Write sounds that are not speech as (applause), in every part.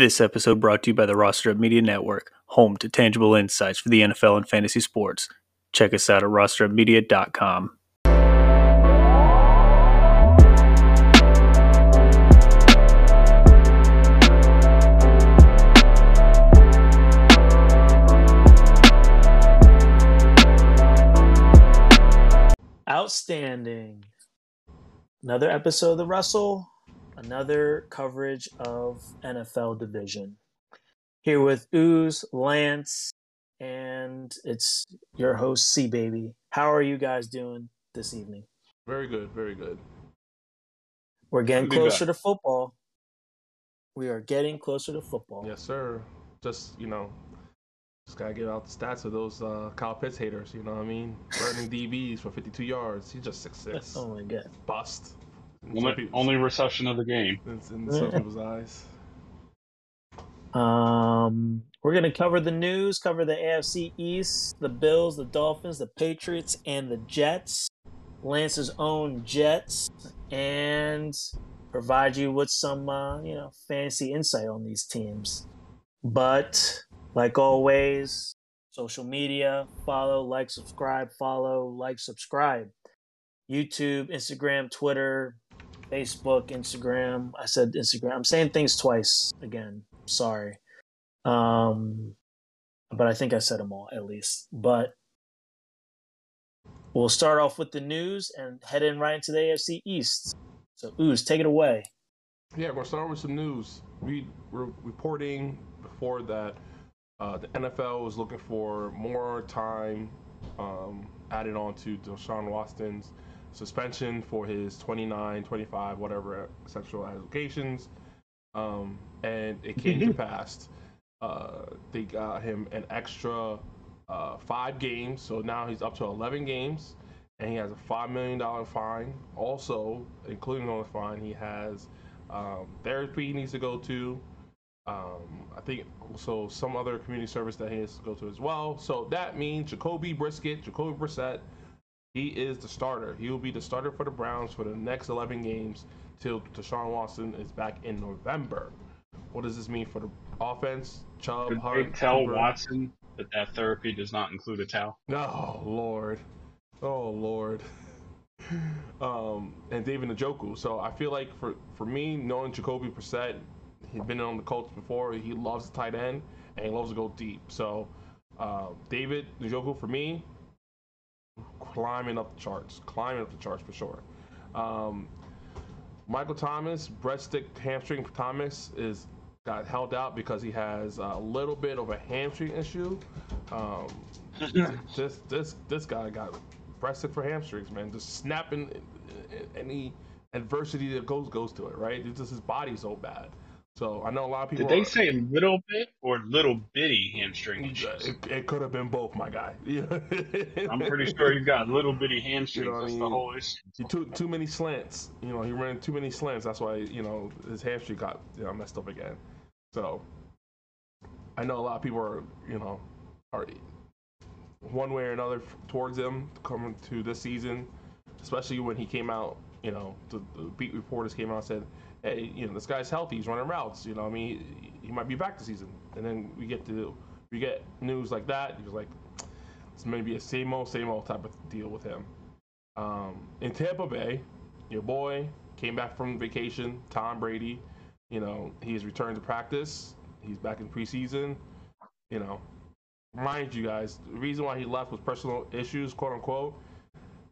This episode brought to you by the Roster Up Media Network, home to tangible insights for the NFL and fantasy sports. Check us out at rosterupmedia.com. Outstanding. Another episode of the Russell, another coverage of NFL division. Here with Ooze, Lance, and it's your host, C Baby. How are you guys doing this evening? Very good, very good. We're getting closer to football. We are getting closer to football. Yes, sir. Just you know, just gotta get out the stats of those uh, Kyle Pitts haters. You know what I mean? Burning (laughs) DBs for 52 yards. He's just six six. Oh my god. Bust. In some Only, peop- only reception of the game. in, in some people's eyes. Um, we're gonna cover the news, cover the AFC East, the Bills, the Dolphins, the Patriots, and the Jets. Lance's own Jets, and provide you with some, uh, you know, fantasy insight on these teams. But like always, social media, follow, like, subscribe, follow, like, subscribe. YouTube, Instagram, Twitter, Facebook, Instagram. I said Instagram. I'm saying things twice again. Sorry. Um, but I think I said them all at least. But we'll start off with the news and head in right into the AFC East. So, Ooze, take it away. Yeah, gonna start with some news. We were reporting before that uh, the NFL was looking for more time um, added on to Deshaun Watson's suspension for his 29, 25, whatever sexual allegations. Um, and it came to pass. Uh, they got him an extra uh, five games, so now he's up to 11 games, and he has a five million dollar fine. Also, including on the fine, he has um, therapy he needs to go to. Um, I think also some other community service that he has to go to as well. So that means Jacoby Brisket, Jacoby Brissett, he is the starter. He will be the starter for the Browns for the next 11 games till Deshaun Watson is back in November. What does this mean for the offense? Chubb, Did they tell Cooper? Watson that that therapy does not include a towel? Oh Lord, oh Lord. (laughs) um, and David Njoku. So I feel like for for me, knowing Jacoby Brissett, he's been on the Colts before. He loves the tight end and he loves to go deep. So uh, David Njoku for me, climbing up the charts, climbing up the charts for sure. Um, Michael Thomas, breaststick hamstring Thomas is got held out because he has a little bit of a hamstring issue. Um, (laughs) this this this guy got breaststick for hamstrings, man. Just snapping any adversity that goes goes to it, right? It's just his body's so bad. So I know a lot of people. Did they are- say little bit or little bitty hamstring issues? it, it could have been both, my guy. (laughs) I'm pretty sure you've got little bitty hamstrings. You know what I mean? the whole issue. He too too many slants. You know, he ran too many slants. That's why you know his hamstring got you know, messed up again. So I know a lot of people are you know are one way or another towards him coming to this season, especially when he came out. You know, the, the beat reporters came out and said, "Hey, you know, this guy's healthy. He's running routes. You know, I mean, he, he might be back this season." And then we get to we get news like that. He was like, "It's maybe a same old same old type of deal with him." Um, in Tampa Bay, your boy came back from vacation. Tom Brady, you know, he's returned to practice. He's back in preseason. You know, mind you guys, the reason why he left was personal issues, quote unquote.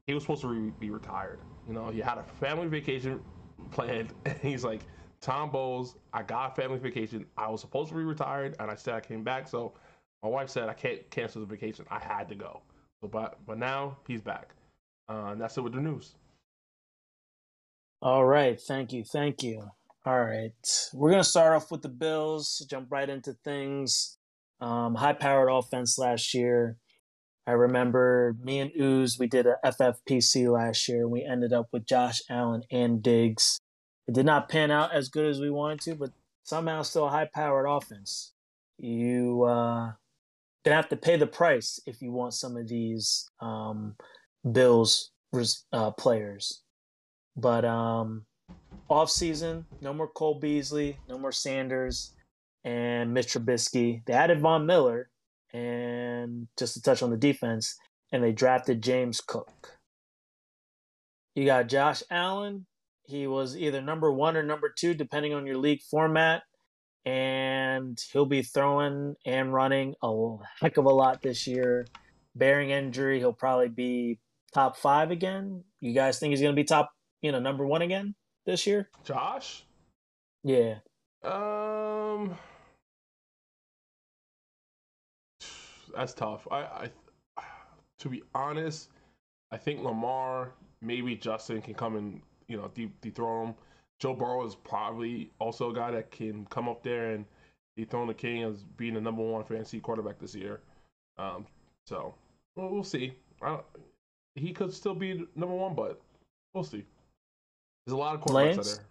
He was supposed to re- be retired. You know, he had a family vacation planned, (laughs) and he's like, Todd Bowles, I got a family vacation. I was supposed to be retired, and I said I came back. So my wife said I can't cancel the vacation. I had to go. So, but but now he's back. Uh, and that's it with the news. All right. Thank you. Thank you. All right. We're to start off with the Bills, jump right into things. Um, high powered offense last year. I remember me and Ooze, we did a FFPC last year. We ended up with Josh Allen and Diggs. It did not pan out as good as we wanted to, but somehow still a high powered offense. You uh, gonna have to pay the price if you want some of these um, Bills uh, players. But um, off season, no more Cole Beasley, no more Sanders. and Mitch Trubisky. They added Von Miller, and just to touch on the defense, and they drafted James Cook. You got Josh Allen. He was either number one or number two, depending on your league format. And he'll be throwing and running a heck of a lot this year. Bearing injury, he'll probably be top five again. You guys think he's going to be top, you know, number one again this year? Josh? Yeah. Um, that's tough. I, I, to be honest, I think Lamar, maybe Justin can come and you know dethrone him. Joe Burrow is probably also a guy that can come up there and dethrone the king as being the number one fantasy quarterback this year. Um, so well, we'll see. he could still be number one, but we'll see. There's a lot of quarterbacks Lance? out there.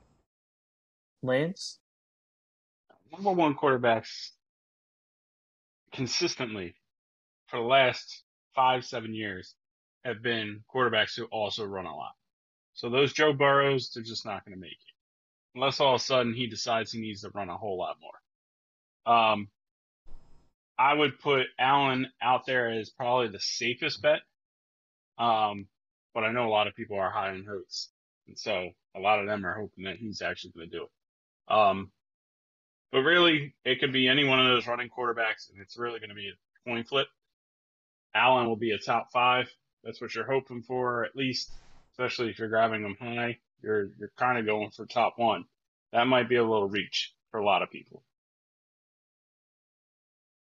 Lance? Number one quarterbacks consistently for the last five, seven years have been quarterbacks who also run a lot. So those Joe Burrows, they're just not going to make it. Unless all of a sudden he decides he needs to run a whole lot more. Um, I would put Allen out there as probably the safest bet. Um, but I know a lot of people are high on Hurts. And so a lot of them are hoping that he's actually going to do it. Um, but really, it could be any one of those running quarterbacks, and it's really going to be a coin flip. Allen will be a top five. That's what you're hoping for, at least, especially if you're grabbing them high. You're you're kind of going for top one. That might be a little reach for a lot of people.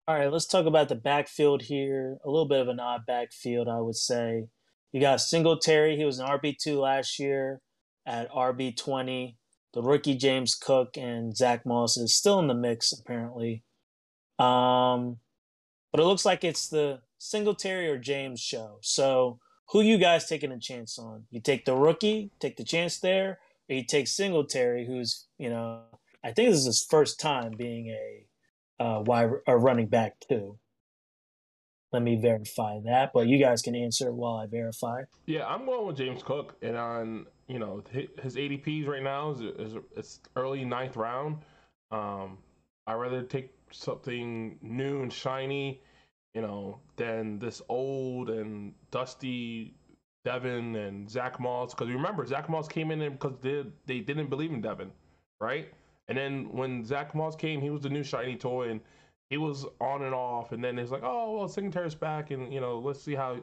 All right, let's talk about the backfield here. A little bit of an odd backfield, I would say. You got Singletary. He was an RB two last year at RB twenty. The rookie James Cook and Zach Moss is still in the mix apparently. Um, but it looks like it's the Singletary or James show. So who you guys taking a chance on? You take the rookie, take the chance there, or you take Singletary, who's you know I think this is his first time being a uh, wide a running back too. Let me verify that, but you guys can answer while I verify. Yeah, I'm going with James Cook, and on you know his ADPs right now is, is it's early ninth round. Um, I rather take something new and shiny, you know, than this old and dusty Devin and Zach Moss. Because remember, Zach Moss came in because they they didn't believe in Devin, right? And then when Zach Moss came, he was the new shiny toy, and he was on and off. And then it's like, oh well, Singletary's back, and you know, let's see how,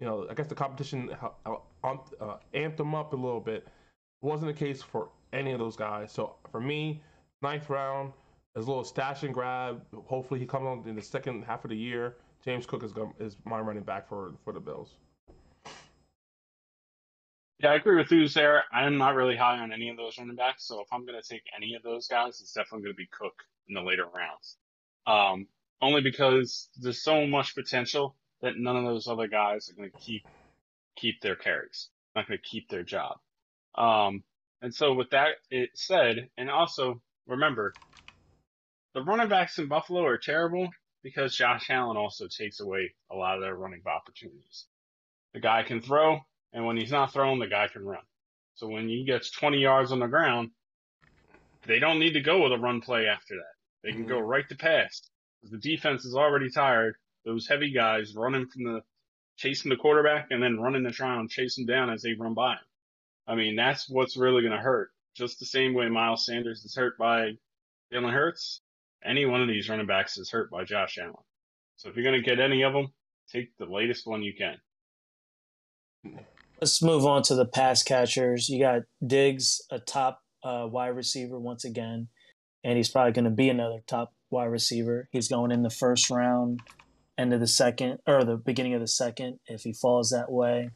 you know, I guess the competition uh, amped him up a little bit. It wasn't the case for any of those guys. So for me, ninth round, as a little stash and grab. Hopefully, he comes on in the second half of the year. James Cook is going, is my running back for for the Bills. Yeah, I agree with you there. I'm not really high on any of those running backs, so if I'm going to take any of those guys, it's definitely going to be Cook in the later rounds. Um, only because there's so much potential that none of those other guys are going to keep keep their carries, not going to keep their job. Um, and so with that it said, and also remember, the running backs in Buffalo are terrible because Josh Allen also takes away a lot of their running opportunities. The guy can throw, and when he's not throwing, the guy can run. So when he gets 20 yards on the ground, they don't need to go with a run play after that. They can mm-hmm. go right to pass. The defense is already tired. Those heavy guys running from the chasing the quarterback and then running to try and chase him down as they run by him. I mean, that's what's really going to hurt. Just the same way Miles Sanders is hurt by Jalen Hurts, any one of these running backs is hurt by Josh Allen. So if you're going to get any of them, take the latest one you can. Let's move on to the pass catchers. You got Diggs, a top uh, wide receiver once again, and he's probably going to be another top wide receiver. He's going in the first round, end of the second, or the beginning of the second, if he falls that way.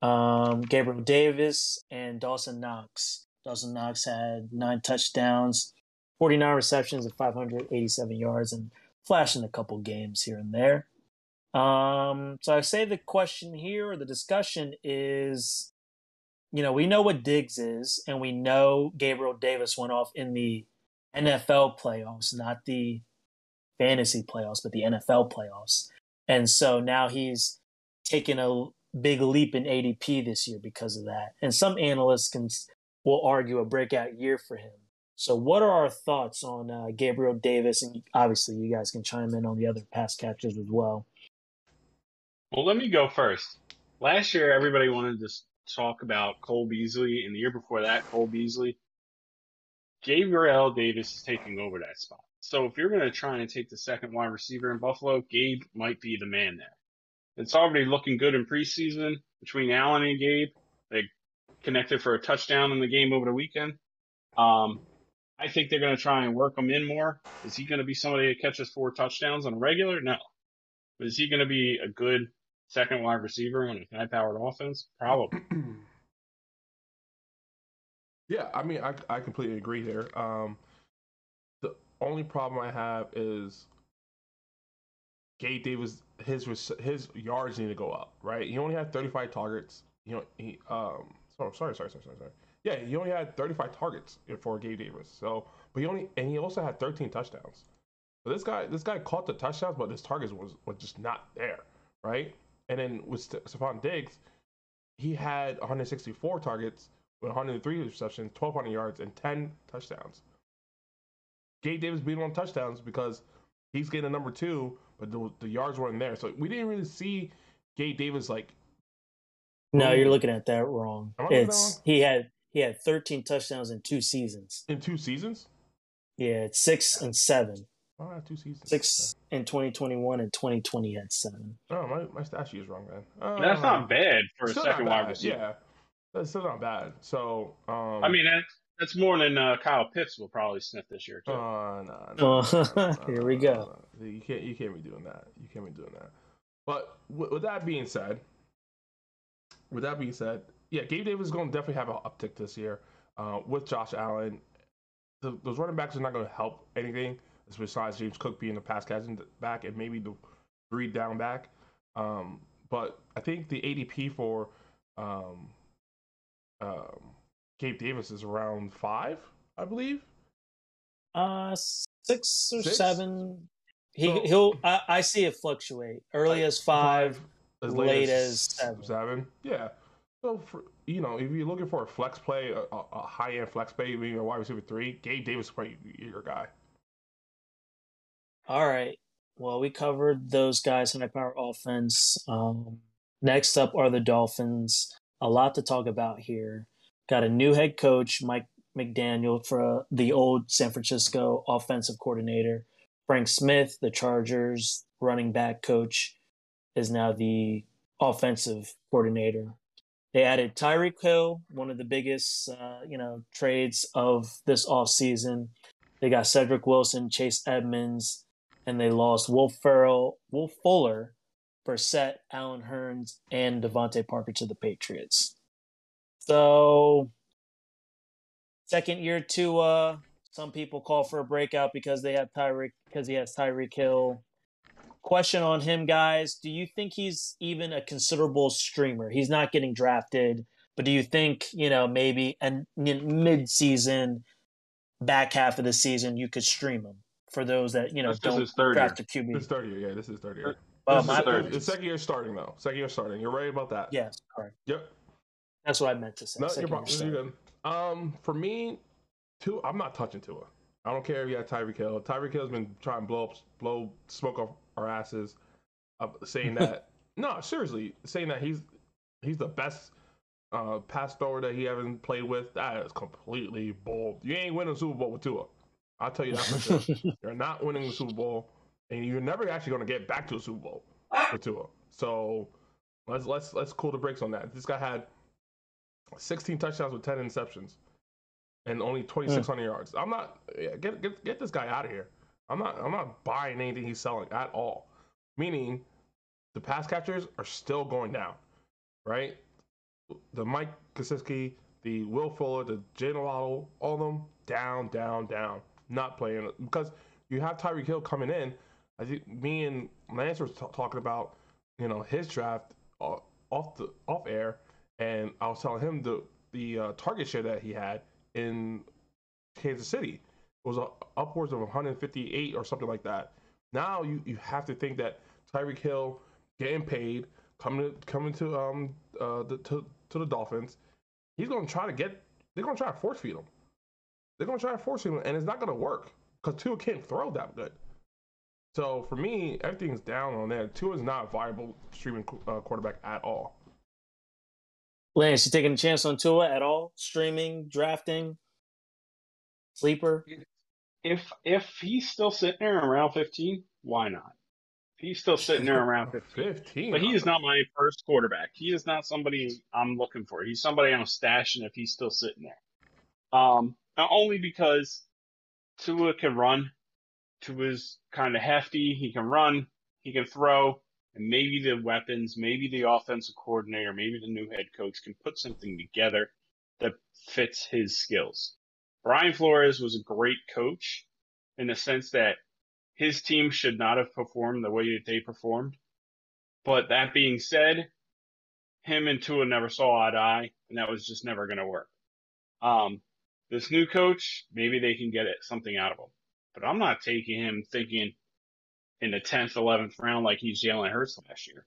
Um, Gabriel Davis and Dawson Knox. Dawson Knox had nine touchdowns, 49 receptions and 587 yards and flashing a couple games here and there. Um, so I say the question here or the discussion is, you know, we know what Diggs is, and we know Gabriel Davis went off in the NFL playoffs, not the fantasy playoffs, but the NFL playoffs. And so now he's taken a big leap in ADP this year because of that. And some analysts can will argue a breakout year for him. So, what are our thoughts on uh, Gabriel Davis? And obviously, you guys can chime in on the other pass catchers as well. Well, let me go first. Last year, everybody wanted to talk about Cole Beasley, and the year before that, Cole Beasley. Gabriel Davis is taking over that spot. So if you're going to try and take the second wide receiver in Buffalo, Gabe might be the man there. It's already looking good in preseason between Allen and Gabe. They connected for a touchdown in the game over the weekend. Um, I think they're going to try and work him in more. Is he going to be somebody that catches four touchdowns on a regular? No. But is he going to be a good second wide receiver in a high powered offense? Probably. (clears throat) yeah, I mean, I, I completely agree here. Um, the only problem I have is Gabe Davis. His his yards need to go up, right? He only had 35 targets. You know, he um. Sorry, sorry, sorry, sorry, sorry. Yeah, he only had 35 targets for Gabe Davis. So, but he only and he also had 13 touchdowns. So this guy, this guy caught the touchdowns, but his targets was was just not there, right? And then with Stefon Diggs, he had 164 targets with 103 receptions, 1,200 yards, and 10 touchdowns. Gabe Davis beat him on touchdowns because he's getting a number two, but the, the yards weren't there. So we didn't really see Gabe Davis like. No, you're looking at that wrong. It's wrong? he had he had 13 touchdowns in two seasons. In two seasons? Yeah, it's six and seven. Oh, two seasons. Six in 2021 and 2020 had seven. Oh, my, my stat sheet is wrong, man. Uh, That's not bad for a second wide receiver. Yeah, that's still not bad. So, um, I mean, that, that's more than uh, Kyle Pitts will probably sniff this year too. Uh, no, no, no, here we go. You can't, you can't be doing that. You can't be doing that. But with, with that being said, with that being said, yeah, Gabe Davis is going to definitely have an uptick this year uh, with Josh Allen. The, those running backs are not going to help anything besides James Cook being the pass catching back and maybe the three down back. Um, but I think the ADP for um, um, Gabe Davis is around five, I believe. Uh, six or six? seven. He so, he'll. I, I, see it fluctuate. Early as five, as late, late as, as, seven. Seven, yeah. So for, you know, if you're looking for a flex play, a, a high end flex play, maybe a wide receiver three, Gabe Davis is probably your guy. All right. Well, we covered those guys in high power offense. Um, next up are the Dolphins. A lot to talk about here. Got a new head coach, Mike McDaniel, for the old San Francisco offensive coordinator. Frank Smith, the Chargers running back coach, is now the offensive coordinator. They added Tyreek Hill, one of the biggest, uh, you know, trades of this offseason. They got Cedric Wilson, Chase Edmonds, and they lost Wolf Ferrell, Will Fuller, Brissett, Allen Hurns, and DeVante Parker to the Patriots. So, second year Tua. Some people call for a breakout because they have Tyreek because he has Tyreek Hill. Question on him, guys. Do you think he's even a considerable streamer? He's not getting drafted, but do you think you know maybe and mid-season, back half of the season, you could stream him? for those that you know this don't draft year. a QB. This third year, yeah, this is third year. Well, this is third. The second year starting though. Second year starting. You're right about that. Yes, correct. Yep. That's what I meant to say. No, you're, you're good. Um, for me, two. I'm not touching Tua. I don't care if you have Tyreek Hill. Tyreek Hill's been trying to blow up, blow smoke off our asses, uh, saying (laughs) that. no, seriously, saying that he's he's the best uh, pass thrower that he ever played with. That is completely bold. You ain't winning Super Bowl with Tua. I'll tell you that for sure. (laughs) you're not winning the Super Bowl, and you're never actually going to get back to a Super Bowl with Tua. So let's let's let's cool the brakes on that. This guy had 16 touchdowns with 10 interceptions and only 2,600 mm. yards. I'm not get get get this guy out of here. I'm not I'm not buying anything he's selling at all. Meaning, the pass catchers are still going down, right? The Mike Gesicki, the Will Fuller, the Jaylen Waddle, all of them down, down, down not playing because you have Tyreek Hill coming in. I think me and Lance were t- talking about you know his draft uh, off the off air, and I was telling him the the uh, target share that he had in Kansas City was upwards of 158 or something like that. Now you, you have to think that Tyreek Hill getting paid coming to, coming to um uh the, to to the Dolphins, he's going to try to get they're to try to force feed him they're going to try to force feed him, and it's not going to work because Tua can't throw that good. So for me, everything's down on that. Tua is not a viable streaming uh, quarterback at all. Lance, you taking a chance on Tua at all? Streaming, drafting, sleeper? If if he's still sitting there around 15, why not? He's still sitting there around 15. (laughs) 15. But he is not my first quarterback. He is not somebody I'm looking for. He's somebody I'm stashing if he's still sitting there. Um, not only because Tua can run. Tua's kind of hefty. He can run. He can throw. And maybe the weapons, maybe the offensive coordinator, maybe the new head coach can put something together that fits his skills. Brian Flores was a great coach in the sense that his team should not have performed the way that they performed. But that being said, him and Tua never saw eye to eye, and that was just never going to work. Um, this new coach, maybe they can get it, something out of him. But I'm not taking him thinking in the 10th, 11th round like he's Jalen Hurts last year.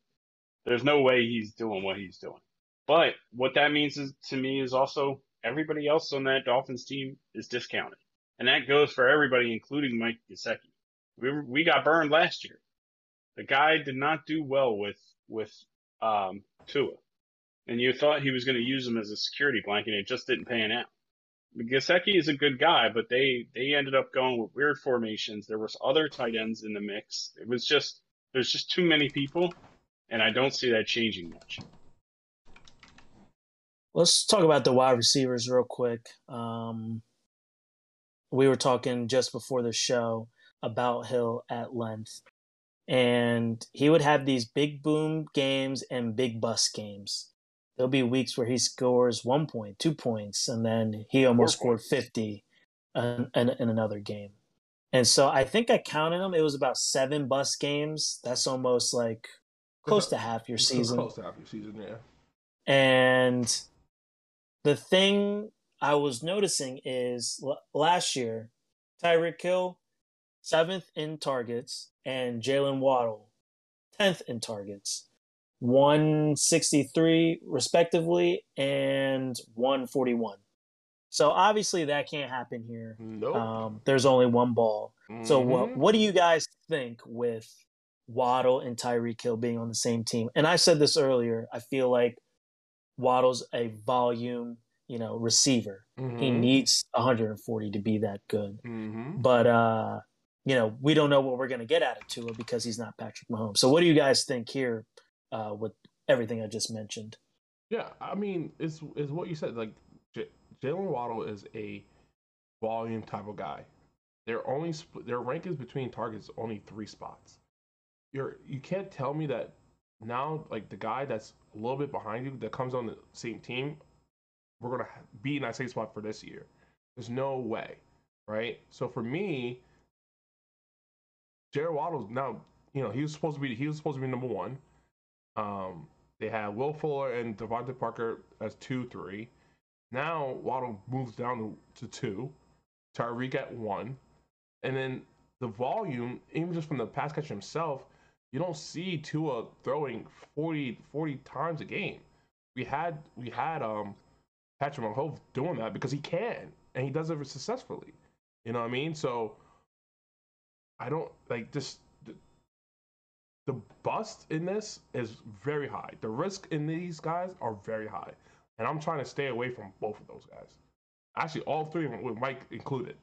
There's no way he's doing what he's doing. But what that means is, to me is also everybody else on that Dolphins team is discounted. And that goes for everybody, including Mike Gesicki. We, we got burned last year. The guy did not do well with, with, um, Tua. And you thought he was going to use him as a security blanket. It just didn't pan out. Gesicki is a good guy, but they they ended up going with weird formations. There was other tight ends in the mix. It was just there's just too many people, and I don't see that changing much. Let's talk about the wide receivers real quick. Um, we were talking just before the show about Hill at length, and he would have these big boom games and big bust games there'll be weeks where he scores one point, two points, and then he almost scored 50 in, in, in, another game. And so I think I counted them. It was about seven bus games. That's almost like close to half your season. Close to half your season, yeah. And the thing I was noticing is last year, Tyreek Hill, seventh in targets, and Jaylen Waddle, 10th in targets. 163 respectively and 141. So obviously that can't happen here. Nope. Um, there's only one ball. Mm-hmm. So what what do you guys think with Waddle and Tyreek Hill being on the same team? And I said this earlier. I feel like Waddle's a volume, you know, receiver. Mm-hmm. He needs 140 to be that good. Mm-hmm. But uh, you know, we don't know what we're going to get out of Tua because he's not Patrick Mahomes. So what do you guys think here uh, with everything I just mentioned. Yeah, I mean, it's is what you said. Like J- Jaylen Waddle is a volume type of guy. Their only sp- their rank is between targets only three spots. You're you can't tell me that now like the guy that's a little bit behind you that comes on the same team, we're gonna be in that same spot for this year. There's no way, right? So for me, Jared Waddle's now you know he was supposed to be he was supposed to be number one. Um, they have Will Fuller and DeVante Parker as two, three. Now Waddle moves down to, to two. Tyreek at one. And then the volume, even just from the pass catcher himself, you don't see Tua throwing 40, 40 times a game. We had we had um Patrick Mahomes doing that because he can and he does it successfully. You know what I mean? So I don't like just the bust in this is very high. The risk in these guys are very high. And I'm trying to stay away from both of those guys. Actually, all three of them, with Mike included.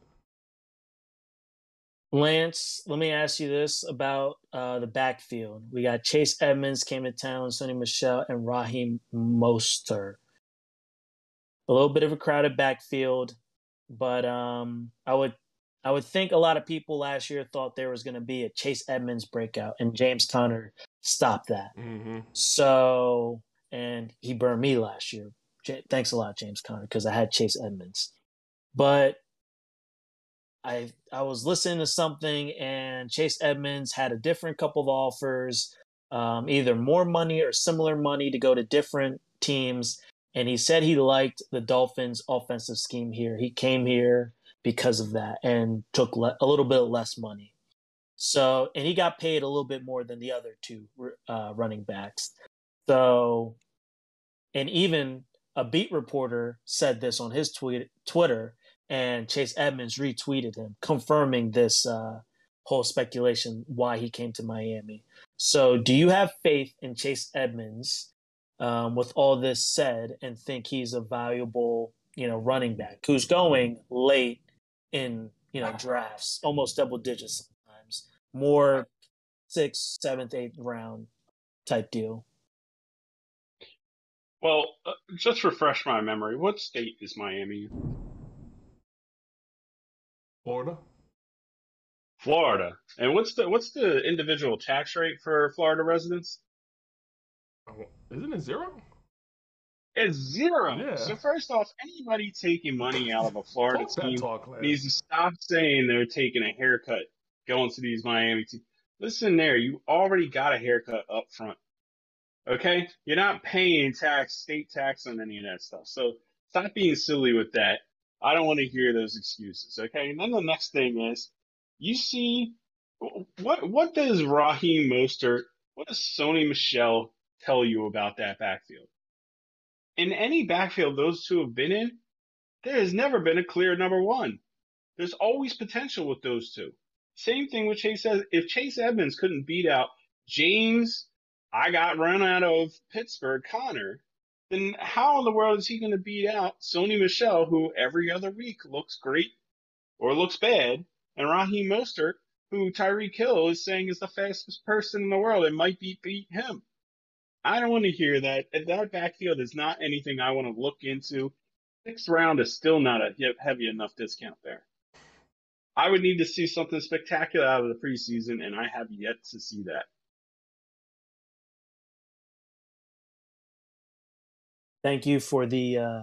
Lance, let me ask you this about uh, the backfield. We got Chase Edmonds came to town, Sony Michel, and Raheem Mostert. A little bit of a crowded backfield, but um, I would I would think a lot of people last year thought there was going to be a Chase Edmonds breakout, and James Conner stopped that. Mm-hmm. So, and he burned me last year. Thanks a lot, James Conner, because I had Chase Edmonds. But I I was listening to something, and Chase Edmonds had a different couple of offers, um, either more money or similar money to go to different teams. And he said he liked the Dolphins' offensive scheme here. He came here because of that and took le- a little bit less money. So, and he got paid a little bit more than the other two uh, running backs. So, and even a beat reporter said this on his tweet, Twitter and Chase Edmonds retweeted him, confirming this uh, whole speculation why he came to Miami. So, do you have faith in Chase Edmonds um, with all this said, and think he's a valuable, you know, running back who's going late in you know drafts, almost double digits sometimes, more sixth, seventh, eighth round type deal? Well, uh, just refresh my memory. What state is Miami? Florida. Florida. And what's the what's the individual tax rate for Florida residents? Oh, Isn't it zero? It's zero. Yeah. So first off, anybody taking money out of a (laughs) Florida team talk, needs to stop saying they're taking a haircut going to these Miami teams. Listen there, you already got a haircut up front. Okay? You're not paying tax, state tax on any of that stuff. So stop being silly with that. I don't want to hear those excuses. Okay? And then the next thing is you see what what does Raheem Mostert, what does Sony Michel tell you about that backfield? In any backfield those two have been in, there has never been a clear number one. There's always potential with those two. Same thing with Chase. If Chase Edmonds couldn't beat out James, I got run out of Pittsburgh, Connor, then how in the world is he going to beat out Sony Michel, who every other week looks great or looks bad, and Raheem Mostert, who Tyreek Hill is saying is the fastest person in the world and might beat beat him? I don't want to hear that. That backfield is not anything I want to look into. Sixth round is still not a heavy enough discount there. I would need to see something spectacular out of the preseason, and I have yet to see that. Thank you for the uh,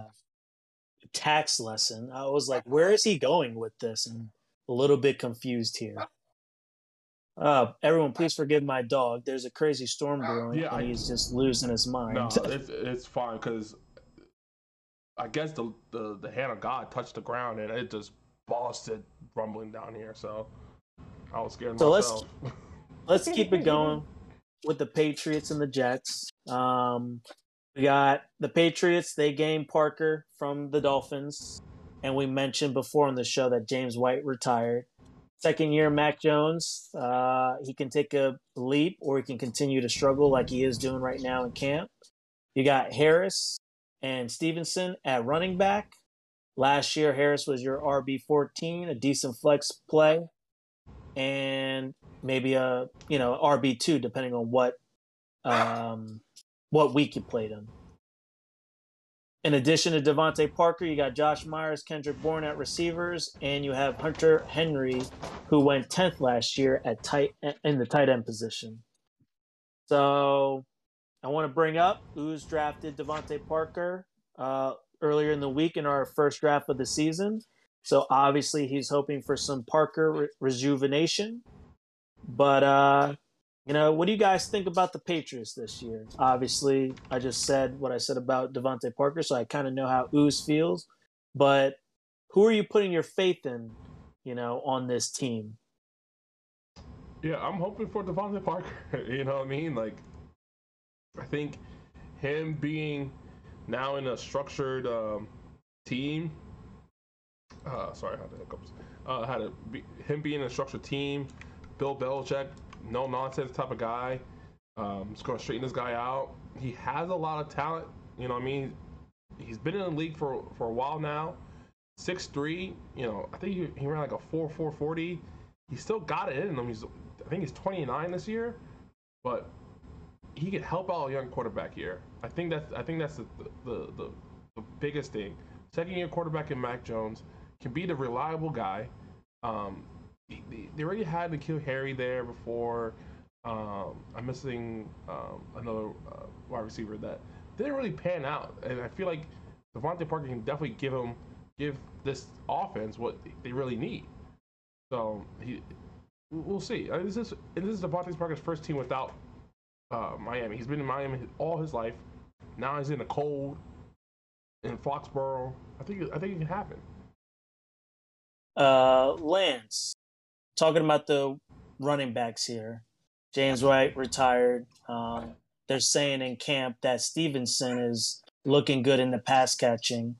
tax lesson. I was like, where is he going with this? And a little bit confused here. Uh, everyone, please forgive my dog. There's a crazy storm brewing, Yeah, and I- he's just losing his mind. No, it's it's fine because I guess the, the the hand of God touched the ground and it just busted rumbling down here. So I was scared So let's- Let's keep it (laughs) going with the Patriots and the Jets. Um, we got the Patriots. They gained Parker from the Dolphins, and we mentioned before on the show that James White retired. Second year, Mac Jones. Uh, he can take a leap, or he can continue to struggle like he is doing right now in camp. You got Harris and Stevenson at running back. Last year, Harris was your RB fourteen, a decent flex play, and maybe a you know RB two depending on what um, what week you played him. In addition to DeVante Parker, you got Josh Myers, Kendrick Bourne at receivers, and you have Hunter Henry, who went tenth last year at tight in the tight end position. So I want to bring up who's drafted DeVante Parker uh, earlier in the week in our first draft of the season. So obviously he's hoping for some Parker re- rejuvenation. But uh, you know, what do you guys think about the Patriots this year? Obviously, I just said what I said about DeVante Parker, so I kind of know how Ooze feels. But who are you putting your faith in, you know, on this team? Yeah, I'm hoping for DeVante Parker. (laughs) you know what I mean? Like, I think him being now in a structured um, team. Uh, sorry, I had the hiccups. Uh, had a, him being a structured team. Bill Belichick, no nonsense type of guy. Um, just gonna straighten this guy out. He has a lot of talent. You know what I mean? He's been in the league for for a while now. Six three. You know, I think he, he ran like a four four forty. He still got it in him. He's I think he's 29 this year, but he could help out a young quarterback here. I think that's I think that's the the, the, the biggest thing. Second year quarterback in Mac Jones can be the reliable guy. Um, they, already had to N'Keal Harry there before. Um, I'm missing um, another uh, wide receiver that didn't really pan out, and I feel like DeVante Parker can definitely give him give this offense what they really need. So he, we'll see. Uh, This is this is Devontae Parker's first team without uh, Miami. He's been in Miami all his life. Now he's in the cold in Foxborough. I think I think it can happen. Uh, Lance, talking about the running backs here. James White retired. Um, they're saying in camp that Stevenson is looking good in the pass catching.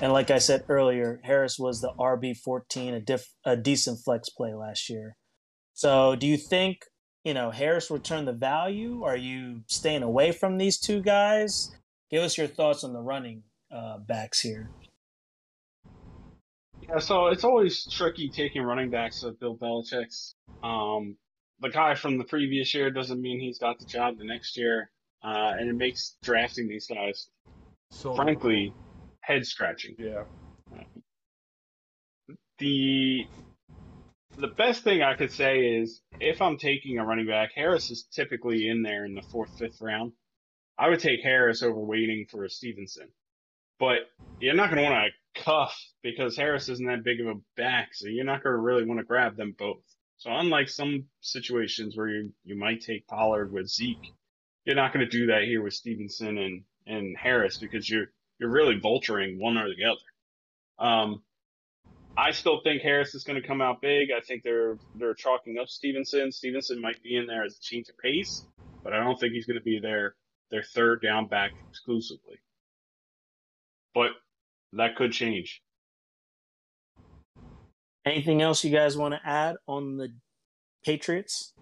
And like I said earlier, Harris was the RB fourteen, a diff, a decent flex play last year. So, do you think you know Harris returned the value? Are you staying away from these two guys? Give us your thoughts on the running uh, backs here. Yeah, so it's always tricky taking running backs with Bill Belichick's. Um, the guy from the previous year doesn't mean he's got the job the next year, uh, and it makes drafting these guys, So frankly, head scratching. yeah, The the best thing I could say is if I'm taking a running back, Harris is typically in there in the fourth, fifth round. I would take Harris over waiting for a Stevenson. But you're not going to want to cuff because Harris isn't that big of a back, so you're not going to really want to grab them both. So unlike some situations where you you might take Pollard with Zeke, you're not going to do that here with Stevenson and and Harris because you're you're really vulturing one or the other. Um, I still think Harris is going to come out big. I think they're they're chalking up Stevenson. Stevenson might be in there as a change of pace, but I don't think he's going to be their their third down back exclusively. But that could change. Anything else you guys want to add on the Patriots?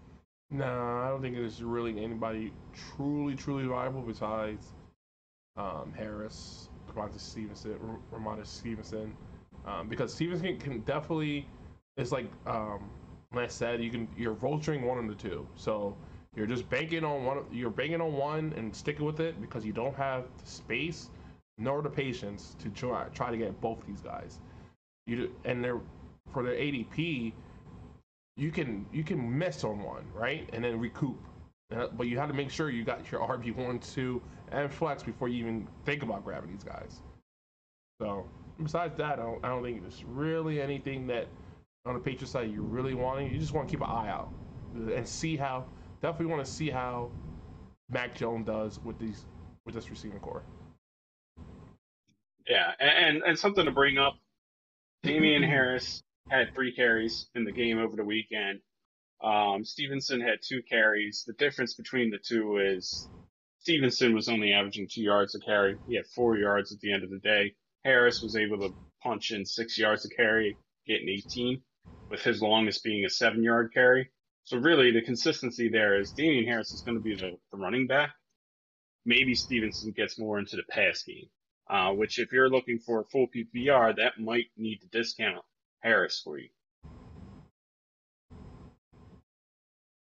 No, I don't think there's really anybody truly, truly viable besides um, Harris, Rhamondre Stevenson, R- Rhamondre Stevenson, um, because Stevenson can definitely. It's like um, Lance said, you can you're vulturing one of the two, so you're just banking on one. You're banking on one and sticking with it because you don't have the space nor the patience to try try to get both these guys. You and they're for their ADP, you can you can miss on one right and then recoup. Uh, but you have to make sure you got your RB one, two, and flex before you even think about grabbing these guys. So besides that, I don't, I don't think there's really anything that on the Patriots side you're really wanting. You just want to keep an eye out and see how. Definitely want to see how Mac Jones does with these with this receiving core. Yeah, and and something to bring up. Damian (clears throat) Harris had three carries in the game over the weekend. Um, Stevenson had two carries. The difference between the two is Stevenson was only averaging two yards a carry. He had four yards at the end of the day. Harris was able to punch in six yards a carry, getting 18, with his longest being a seven yard carry. So really, the consistency there is Damien Harris is going to be the, the running back. Maybe Stevenson gets more into the pass game, uh, which if you're looking for full PPR, that might need to discount Harris for you.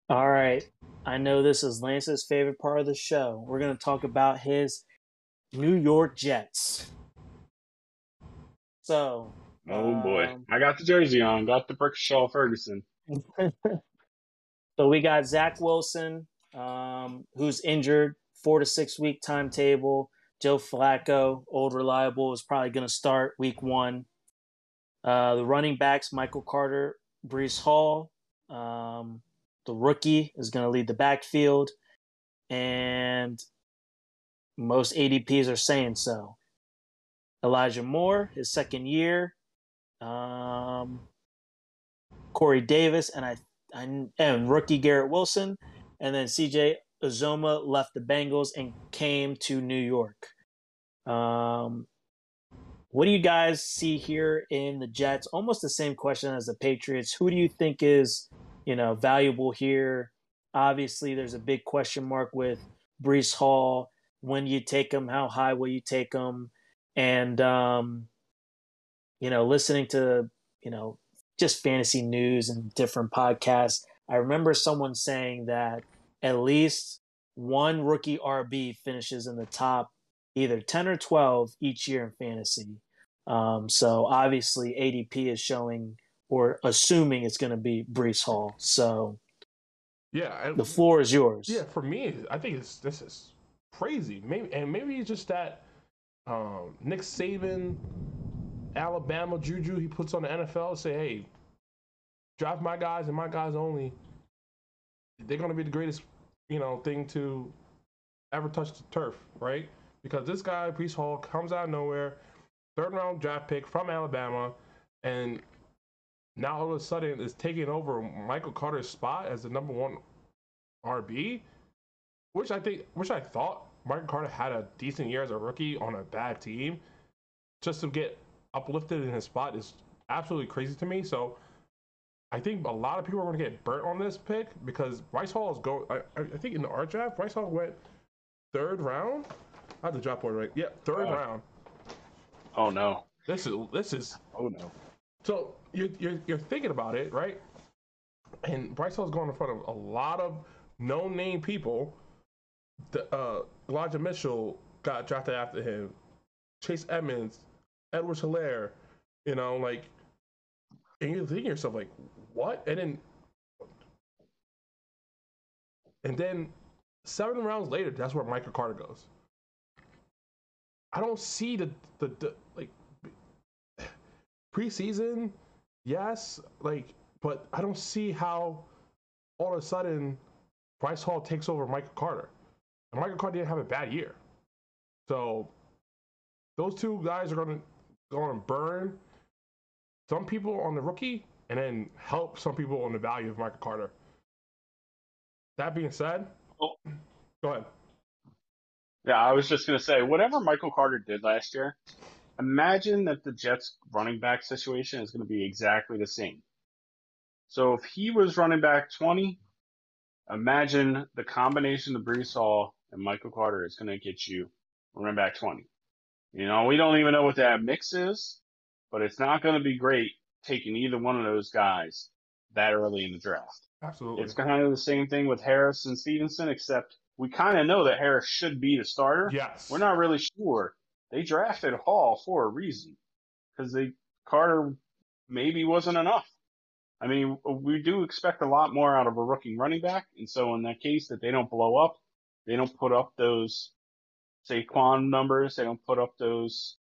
All right. I know this is Lance's favorite part of the show. We're going to talk about his New York Jets. So, Oh boy, Um, I got the jersey on, got the Brickashaw Ferguson. (laughs) so we got Zach Wilson, um, who's injured, four to six week timetable. Joe Flacco, old reliable, is probably going to start week one. Uh, the running backs, Michael Carter, Breece Hall. Um, the rookie is going to lead the backfield. And most ADPs are saying so. Elijah Moore, his second year. Um, Corey Davis, and I, I and rookie Garrett Wilson, and then CJ Uzomah left the Bengals and came to New York. Um, what do you guys see here in the Jets? Almost the same question as the Patriots. Who do you think is, you know, valuable here? Obviously, there's a big question mark with Breece Hall. When you take him, how high will you take him? And um, you know, listening to you know just fantasy news and different podcasts, I remember someone saying that at least one rookie RB finishes in the top either 10 or 12 each year in fantasy. Um, so obviously ADP is showing or assuming it's going to be Breece Hall. So Yeah, and- the floor is yours. Yeah, for me, I think it's this is crazy. Maybe and maybe it's just that um, Nick Saban, Alabama juju he puts on the NFL. Say, hey, draft my guys and my guys only. They're gonna be the greatest, you know, thing to ever touch the turf, right? Because this guy, Breece Hall, comes out of nowhere, third round draft pick from Alabama, and now all of a sudden is taking over Michael Carter's spot as the number one RB, which I think, which I thought Michael Carter had a decent year as a rookie on a bad team, just to get uplifted in his spot is absolutely crazy to me. So I think a lot of people are going to get burnt on this pick because Bryce Hall is going. I, I think in the art draft, Bryce Hall went third round. I have the drop board right. Yeah, third Oh. round. Oh no. This is this is Oh no. so you're, you're, you're thinking about it, right? And Breece Hall's going in front of a lot of no name people. The, uh, Elijah Mitchell got drafted after him. Chase Edmonds, Edwards-Helaire, you know, like, and you're thinking to yourself, like, what? And then, and then seven rounds later, that's where Michael Carter goes. I don't see the, the, the like, preseason, yes, like, but I don't see how all of a sudden Breece Hall takes over Michael Carter. And Michael Carter didn't have a bad year. So those two guys are gonna gonna burn some people on the rookie and then help some people on the value of Michael Carter. That being said, Oh. go ahead. Yeah, I was just gonna say, whatever Michael Carter did last year, imagine that the Jets running back situation is gonna be exactly the same. So if he was running back twenty, imagine the combination of Breece Hall and Michael Carter is gonna get you running back twenty. You know, we don't even know what that mix is, but it's not gonna be great taking either one of those guys that early in the draft. Absolutely. It's kind of the same thing with Harris and Stevenson, except we kind of know that Harris should be the starter. yes. We're not really sure. They drafted Hall for a reason because they Carter maybe wasn't enough. I mean, we do expect a lot more out of a rookie running back, and so in that case, that they don't blow up, they don't put up those Saquon numbers, they don't put up those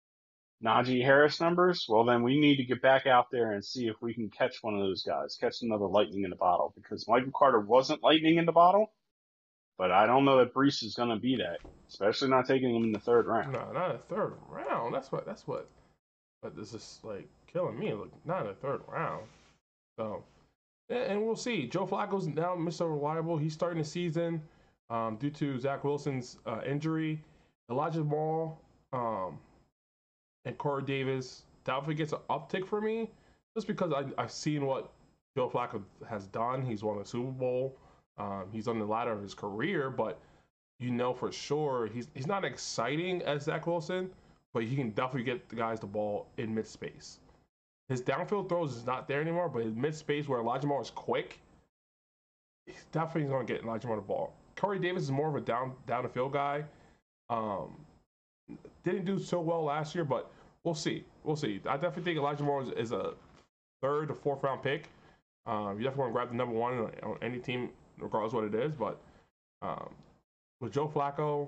Najee Harris numbers. Well, then we need to get back out there and see if we can catch one of those guys, catch another lightning in the bottle, because Michael Carter wasn't lightning in the bottle. But I don't know that Breece is going to be that, especially not taking him in the third round. No, not a third round. That's what. That's what. But this is like killing me. Look, not a third round. So, and, we'll see. Joe Flacco's now Mr. Reliable. He's starting the season um, due to Zach Wilson's uh, injury. Elijah Ball um, and Corey Davis definitely gets an uptick for me, just because I, I've seen what Joe Flacco has done. He's won a Super Bowl. Um, he's on the ladder of his career, but you know for sure he's he's not exciting as Zach Wilson, but he can definitely get the guys the ball in mid space. His downfield throws is not there anymore, but his mid space where Elijah Moore is quick, he's definitely going to get Elijah Moore the ball. Corey Davis is more of a down down the field guy. Um, didn't do so well last year, but we'll see. We'll see. I definitely think Elijah Moore is, is a third or fourth round pick. Um, you definitely want to grab the number one on, on any team, regardless what it is. But um, with Joe Flacco,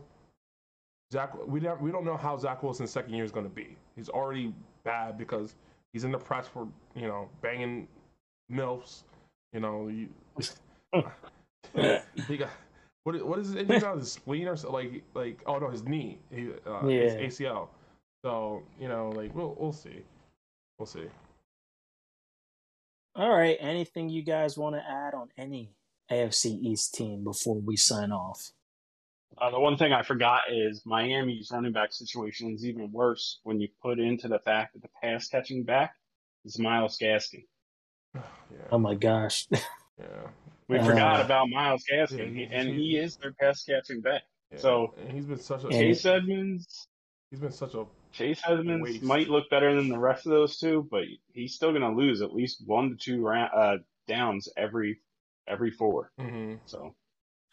Zach, we don't we don't know how Zach Wilson's second year is going to be. He's already bad because he's in the press for you know banging milfs. You know, you, (laughs) he got what is- what is his injury now? His spleen or so, like like oh no his knee, he, uh, his ACL. So you know like we'll we'll see, we'll see. All right. Anything you guys want to add on any AFC East team before we sign off? Uh, the one thing I forgot is Miami's running back situation is even worse when you put into the fact that the pass catching back is Myles Gaskin. yeah, Oh my gosh. (laughs) yeah, We Uh, forgot about Myles Gaskin, yeah, he- and he- he is their pass catching back. yeah. So- And he's been such a Yeah. Chase Edmonds, he's been such a Chase Edmonds Waste. might look better than the rest of those two, but he's still going to lose at least one to two round, uh, downs every every four. mhm. So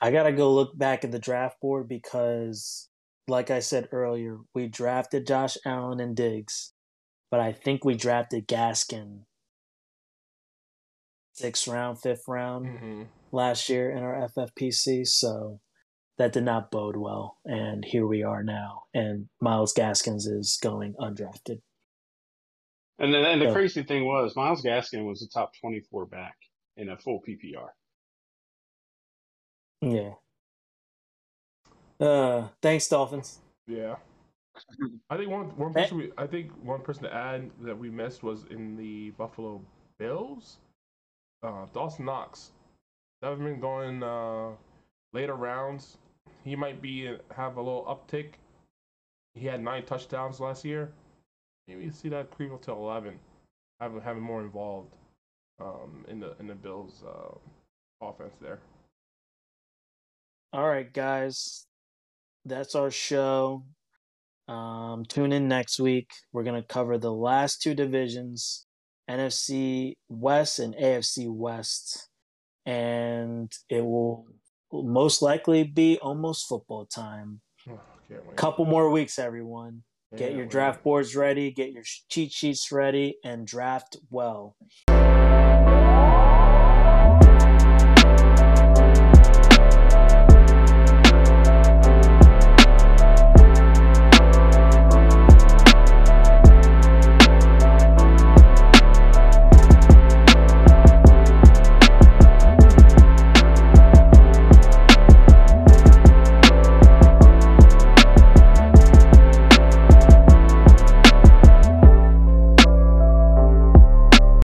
I got to go look back at the draft board because, like I said earlier, we drafted Josh Allen and Diggs, but I think we drafted Gaskin sixth round, fifth round Mhm. last year in our FFPC. So that did not bode well. And here we are now. And Myles Gaskins is going undrafted. and then and the Yeah. crazy thing was Myles Gaskin was a top twenty four back in a full PPR. Yeah. Uh, thanks, Dolphins. Yeah. (laughs) I think one one person we, I think one person to add that we missed was in the Buffalo Bills. Uh, Dawson Knox. That have been going uh, later rounds. He might be have a little uptick. He had nine touchdowns last year, maybe see that creep up to eleven, having having more involved um, in the in the Bills uh, offense there. All right, guys, that's our show. Um, tune in next week. We're gonna cover the last two divisions, NFC West and AFC West, and it will most likely be almost football time. Oh. Couple more weeks, everyone. Get your wait. draft boards ready, get your cheat sheets ready, and draft well.